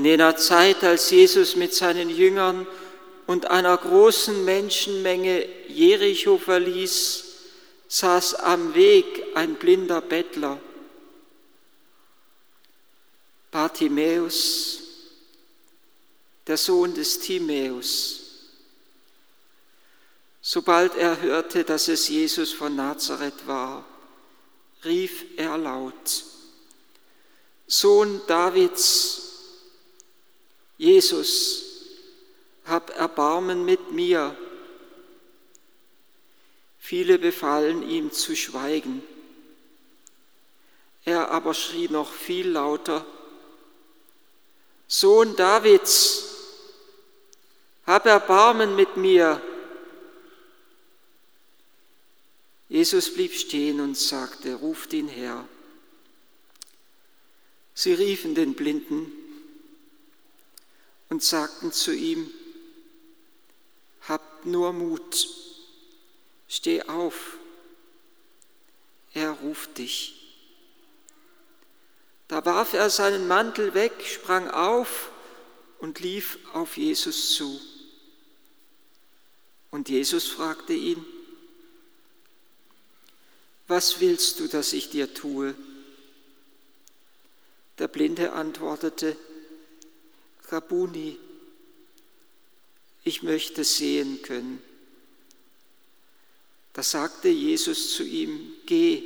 In jener Zeit, als Jesus mit seinen Jüngern und einer großen Menschenmenge Jericho verließ, saß am Weg ein blinder Bettler. Bartimäus, der Sohn des Timäus. Sobald er hörte, dass es Jesus von Nazareth war, rief er laut, Sohn Davids, Jesus, hab Erbarmen mit mir. Viele befahlen ihm zu schweigen. Er aber schrie noch viel lauter, Sohn Davids, hab Erbarmen mit mir. Jesus blieb stehen und sagte, ruft ihn her. Sie riefen den Blinden und sagten zu ihm, habt nur Mut, steh auf, er ruft dich. Da warf er seinen Mantel weg, sprang auf und lief auf Jesus zu. Und Jesus fragte ihn, was willst du, dass ich dir tue? Der Blinde antwortete, Rabuni, ich möchte sehen können. Da sagte Jesus zu ihm, geh,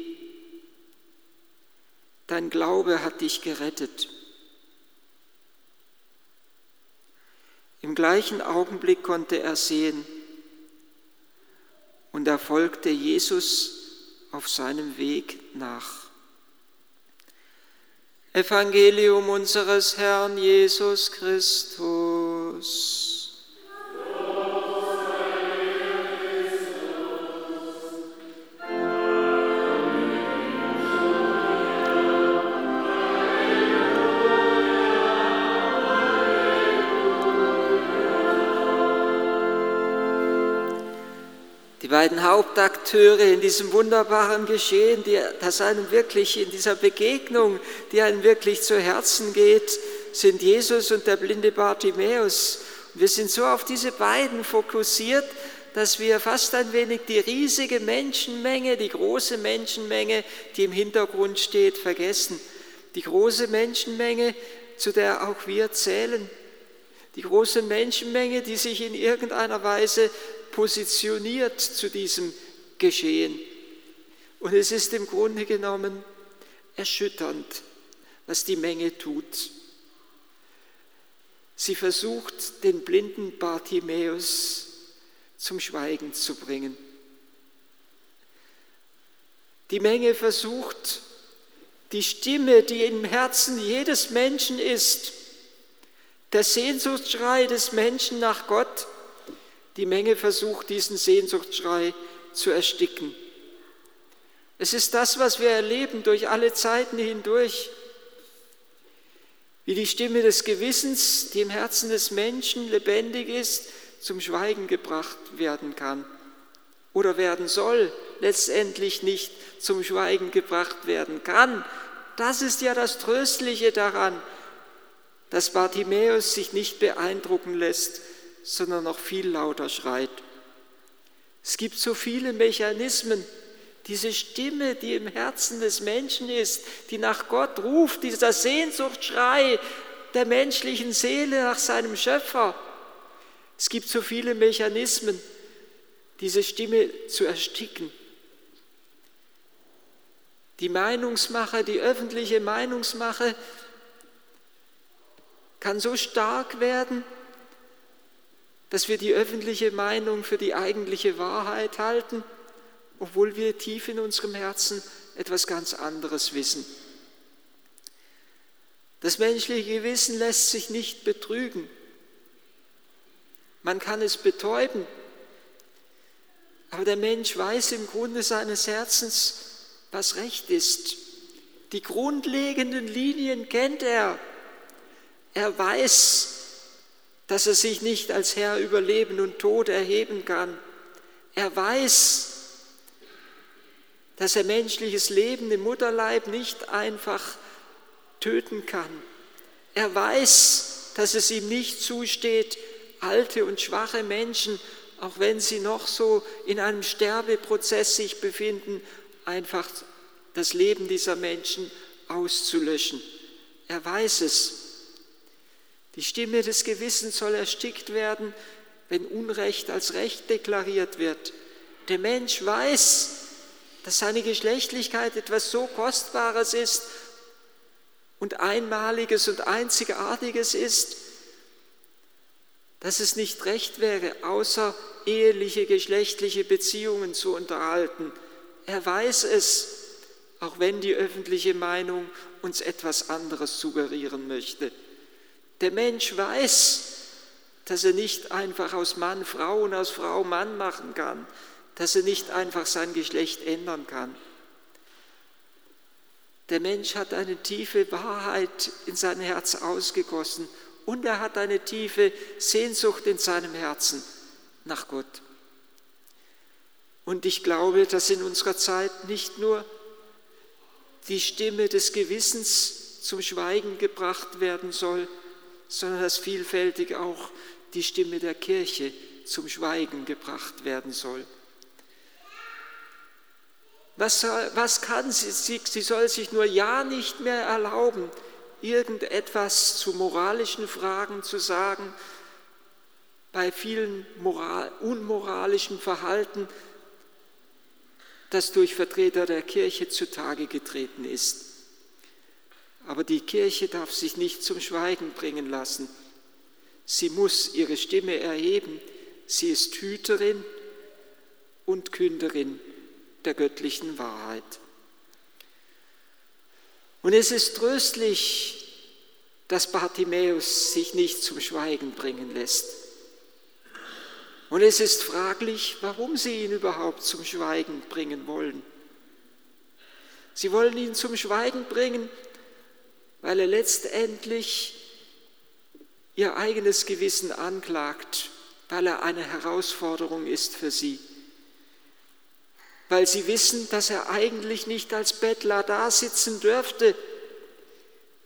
dein Glaube hat dich gerettet. Im gleichen Augenblick konnte er sehen und er folgte Jesus auf seinem Weg nach. Evangelium unseres Herrn Jesus Christus. Beiden Hauptakteure in diesem wunderbaren Geschehen, die, das einem wirklich in dieser Begegnung, die einem wirklich zu Herzen geht, sind Jesus und der blinde Bartimäus. Wir sind so auf diese beiden fokussiert, dass wir fast ein wenig die riesige Menschenmenge, die große Menschenmenge, die im Hintergrund steht, vergessen. Die große Menschenmenge, zu der auch wir zählen. Die große Menschenmenge, die sich in irgendeiner Weise positioniert zu diesem Geschehen. Und es ist im Grunde genommen erschütternd, was die Menge tut. Sie versucht, den blinden Bartimäus zum Schweigen zu bringen. Die Menge versucht, die Stimme, die im Herzen jedes Menschen ist, der Sehnsuchtsschrei des Menschen nach Gott, die Menge versucht, diesen Sehnsuchtsschrei zu ersticken. Es ist das, was wir erleben durch alle Zeiten hindurch, wie die Stimme des Gewissens, die im Herzen des Menschen lebendig ist, zum Schweigen gebracht werden kann oder werden soll, letztendlich nicht zum Schweigen gebracht werden kann. Das ist ja das Tröstliche daran, dass Bartimäus sich nicht beeindrucken lässt sondern noch viel lauter schreit. Es gibt so viele Mechanismen, diese Stimme, die im Herzen des Menschen ist, die nach Gott ruft, dieser Sehnsuchtschrei der menschlichen Seele nach seinem Schöpfer. Es gibt so viele Mechanismen, diese Stimme zu ersticken. Die Meinungsmache, die öffentliche Meinungsmache kann so stark werden, dass wir die öffentliche Meinung für die eigentliche Wahrheit halten, obwohl wir tief in unserem Herzen etwas ganz anderes wissen. Das menschliche Gewissen lässt sich nicht betrügen. Man kann es betäuben, aber der Mensch weiß im Grunde seines Herzens, was recht ist. Die grundlegenden Linien kennt er. Er weiß, dass er sich nicht als Herr über Leben und Tod erheben kann. Er weiß, dass er menschliches Leben im Mutterleib nicht einfach töten kann. Er weiß, dass es ihm nicht zusteht, alte und schwache Menschen, auch wenn sie noch so in einem Sterbeprozess sich befinden, einfach das Leben dieser Menschen auszulöschen. Er weiß es. Die Stimme des Gewissens soll erstickt werden, wenn Unrecht als Recht deklariert wird. Der Mensch weiß, dass seine Geschlechtlichkeit etwas so Kostbares ist und Einmaliges und Einzigartiges ist, dass es nicht recht wäre, außer eheliche geschlechtliche Beziehungen zu unterhalten. Er weiß es, auch wenn die öffentliche Meinung uns etwas anderes suggerieren möchte. Der Mensch weiß, dass er nicht einfach aus Mann Frau und aus Frau Mann machen kann, dass er nicht einfach sein Geschlecht ändern kann. Der Mensch hat eine tiefe Wahrheit in sein Herz ausgegossen und er hat eine tiefe Sehnsucht in seinem Herzen nach Gott. Und ich glaube, dass in unserer Zeit nicht nur die Stimme des Gewissens zum Schweigen gebracht werden soll, sondern dass vielfältig auch die Stimme der Kirche zum Schweigen gebracht werden soll. Was, was kann sie, sie? Sie soll sich nur ja nicht mehr erlauben, irgendetwas zu moralischen Fragen zu sagen, bei vielen moral, unmoralischen Verhalten, das durch Vertreter der Kirche zutage getreten ist. Aber die Kirche darf sich nicht zum Schweigen bringen lassen. Sie muss ihre Stimme erheben. Sie ist Hüterin und Künderin der göttlichen Wahrheit. Und es ist tröstlich, dass Bartimäus sich nicht zum Schweigen bringen lässt. Und es ist fraglich, warum sie ihn überhaupt zum Schweigen bringen wollen. Sie wollen ihn zum Schweigen bringen, weil er letztendlich ihr eigenes Gewissen anklagt, weil er eine Herausforderung ist für sie weil sie wissen, dass er eigentlich nicht als Bettler da sitzen dürfte,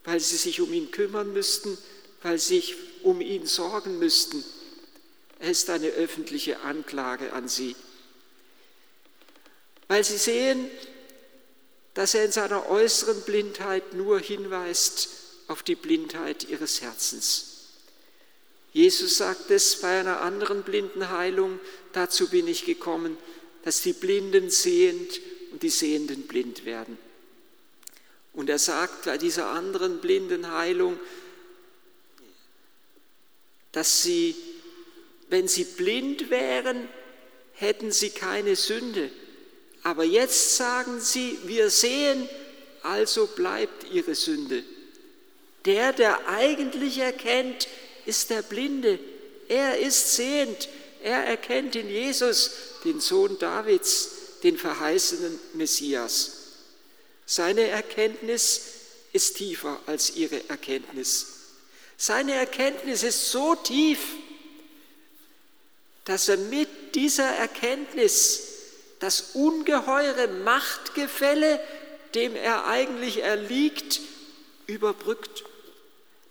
weil sie sich um ihn kümmern müssten, weil sie sich um ihn sorgen müssten. Er ist eine öffentliche Anklage an sie. Weil sie sehen, dass er in seiner äußeren Blindheit nur hinweist auf die Blindheit ihres Herzens. Jesus sagt es bei einer anderen Blindenheilung, dazu bin ich gekommen, dass die Blinden sehend und die Sehenden blind werden. Und er sagt bei dieser anderen Blindenheilung, dass sie, wenn sie blind wären, hätten sie keine Sünde. Aber jetzt sagen sie, wir sehen, also bleibt ihre Sünde. Der, der eigentlich erkennt, ist der Blinde. Er ist sehend. Er erkennt in Jesus den Sohn Davids, den verheißenen Messias. Seine Erkenntnis ist tiefer als ihre Erkenntnis. Seine Erkenntnis ist so tief, dass er mit dieser Erkenntnis das ungeheure Machtgefälle, dem er eigentlich erliegt, überbrückt.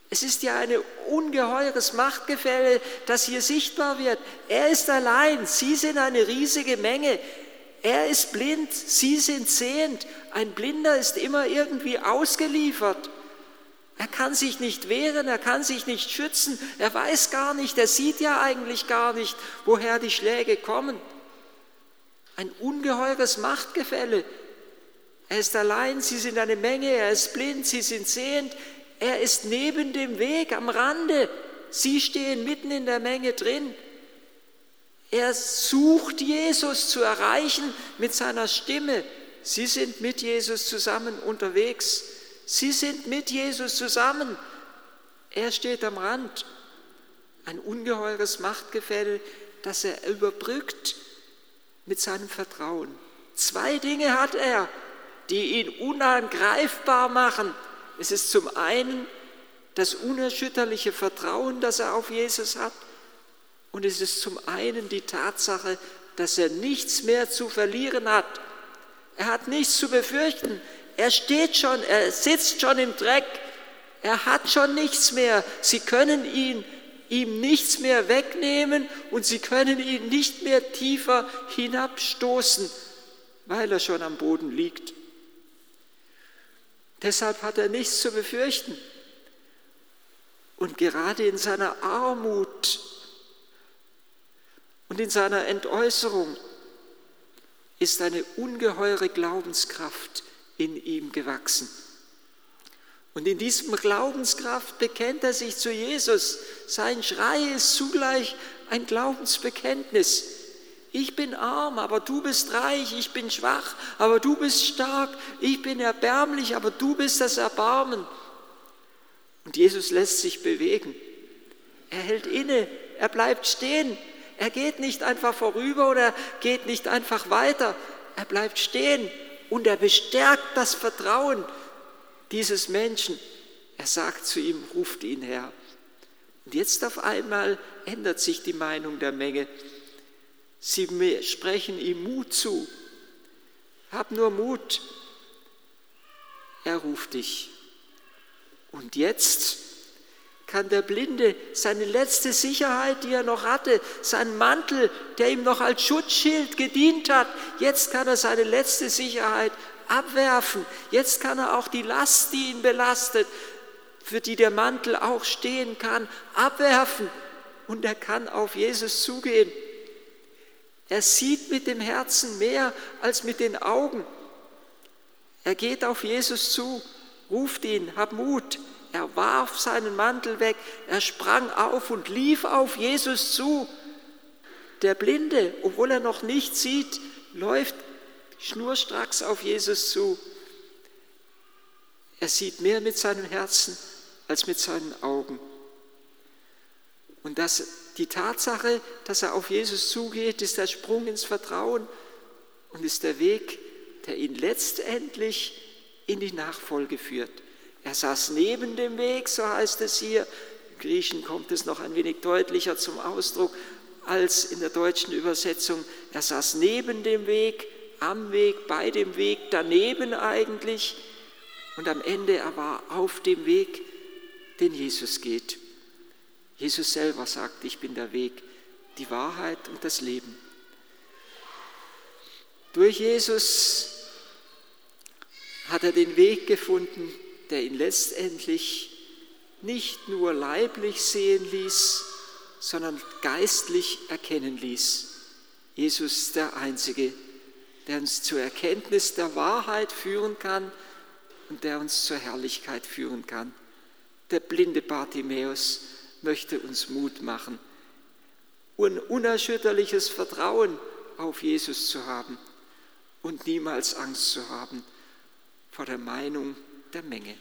Es ist ja ein ungeheures Machtgefälle, das hier sichtbar wird. Er ist allein, Sie sind eine riesige Menge. Er ist blind, Sie sind sehend. Ein Blinder ist immer irgendwie ausgeliefert. Er kann sich nicht wehren, er kann sich nicht schützen, er weiß gar nicht, er sieht ja eigentlich gar nicht, woher die Schläge kommen. Ein ungeheures Machtgefälle. Er ist allein, Sie sind eine Menge, er ist blind, Sie sind sehend, er ist neben dem Weg am Rande. Sie stehen mitten in der Menge drin. Er sucht Jesus zu erreichen mit seiner Stimme. Sie sind mit Jesus zusammen unterwegs. Sie sind mit Jesus zusammen. Er steht am Rand. Ein ungeheures Machtgefälle, das er überbrückt mit seinem Vertrauen. Zwei Dinge hat er, die ihn unangreifbar machen. Es ist zum einen das unerschütterliche Vertrauen, das er auf Jesus hat. Und es ist zum einen die Tatsache, dass er nichts mehr zu verlieren hat. Er hat nichts zu befürchten. Er steht schon, er sitzt schon im Dreck. Er hat schon nichts mehr. Sie können ihn, ihm nichts mehr wegnehmen und sie können ihn nicht mehr tiefer hinabstoßen, weil er schon am Boden liegt. Deshalb hat er nichts zu befürchten. Und gerade in seiner Armut und in seiner Entäußerung ist eine ungeheure Glaubenskraft in ihm gewachsen. Und in diesem Glaubenskraft bekennt er sich zu Jesus. Sein Schrei ist zugleich ein Glaubensbekenntnis. Ich bin arm, aber du bist reich. Ich bin schwach, aber du bist stark. Ich bin erbärmlich, aber du bist das Erbarmen. Und Jesus lässt sich bewegen. Er hält inne, er bleibt stehen. Er geht nicht einfach vorüber oder geht nicht einfach weiter. Er bleibt stehen und er bestärkt das Vertrauen dieses Menschen. Er sagt zu ihm, ruft ihn her. Und jetzt auf einmal ändert sich die Meinung der Menge. Sie sprechen ihm Mut zu. Hab nur Mut. Er ruft dich. Und jetzt kann der Blinde seine letzte Sicherheit, die er noch hatte, seinen Mantel, der ihm noch als Schutzschild gedient hat, jetzt kann er seine letzte Sicherheit abwerfen. Jetzt kann er auch die Last, die ihn belastet, für die der Mantel auch stehen kann, abwerfen. Und er kann auf Jesus zugehen. Er sieht mit dem Herzen mehr als mit den Augen. Er geht auf Jesus zu, ruft ihn, hab Mut. Er warf seinen Mantel weg, er sprang auf und lief auf Jesus zu. Der Blinde, obwohl er noch nicht sieht, läuft schnurstracks auf Jesus zu. Er sieht mehr mit seinem Herzen als mit seinen Augen. Und das, die Tatsache, dass er auf Jesus zugeht, ist der Sprung ins Vertrauen und ist der Weg, der ihn letztendlich in die Nachfolge führt. Er saß neben dem Weg, so heißt es hier. Im Griechen kommt es noch ein wenig deutlicher zum Ausdruck als in der deutschen Übersetzung. Er saß neben dem Weg am Weg, bei dem Weg, daneben eigentlich. Und am Ende er war auf dem Weg, den Jesus geht. Jesus selber sagt, ich bin der Weg, die Wahrheit und das Leben. Durch Jesus hat er den Weg gefunden, der ihn letztendlich nicht nur leiblich sehen ließ, sondern geistlich erkennen ließ. Jesus der Einzige, der uns zur Erkenntnis der Wahrheit führen kann und der uns zur Herrlichkeit führen kann. Der blinde Bartimäus möchte uns Mut machen, ein unerschütterliches Vertrauen auf Jesus zu haben und niemals Angst zu haben vor der Meinung der Menge.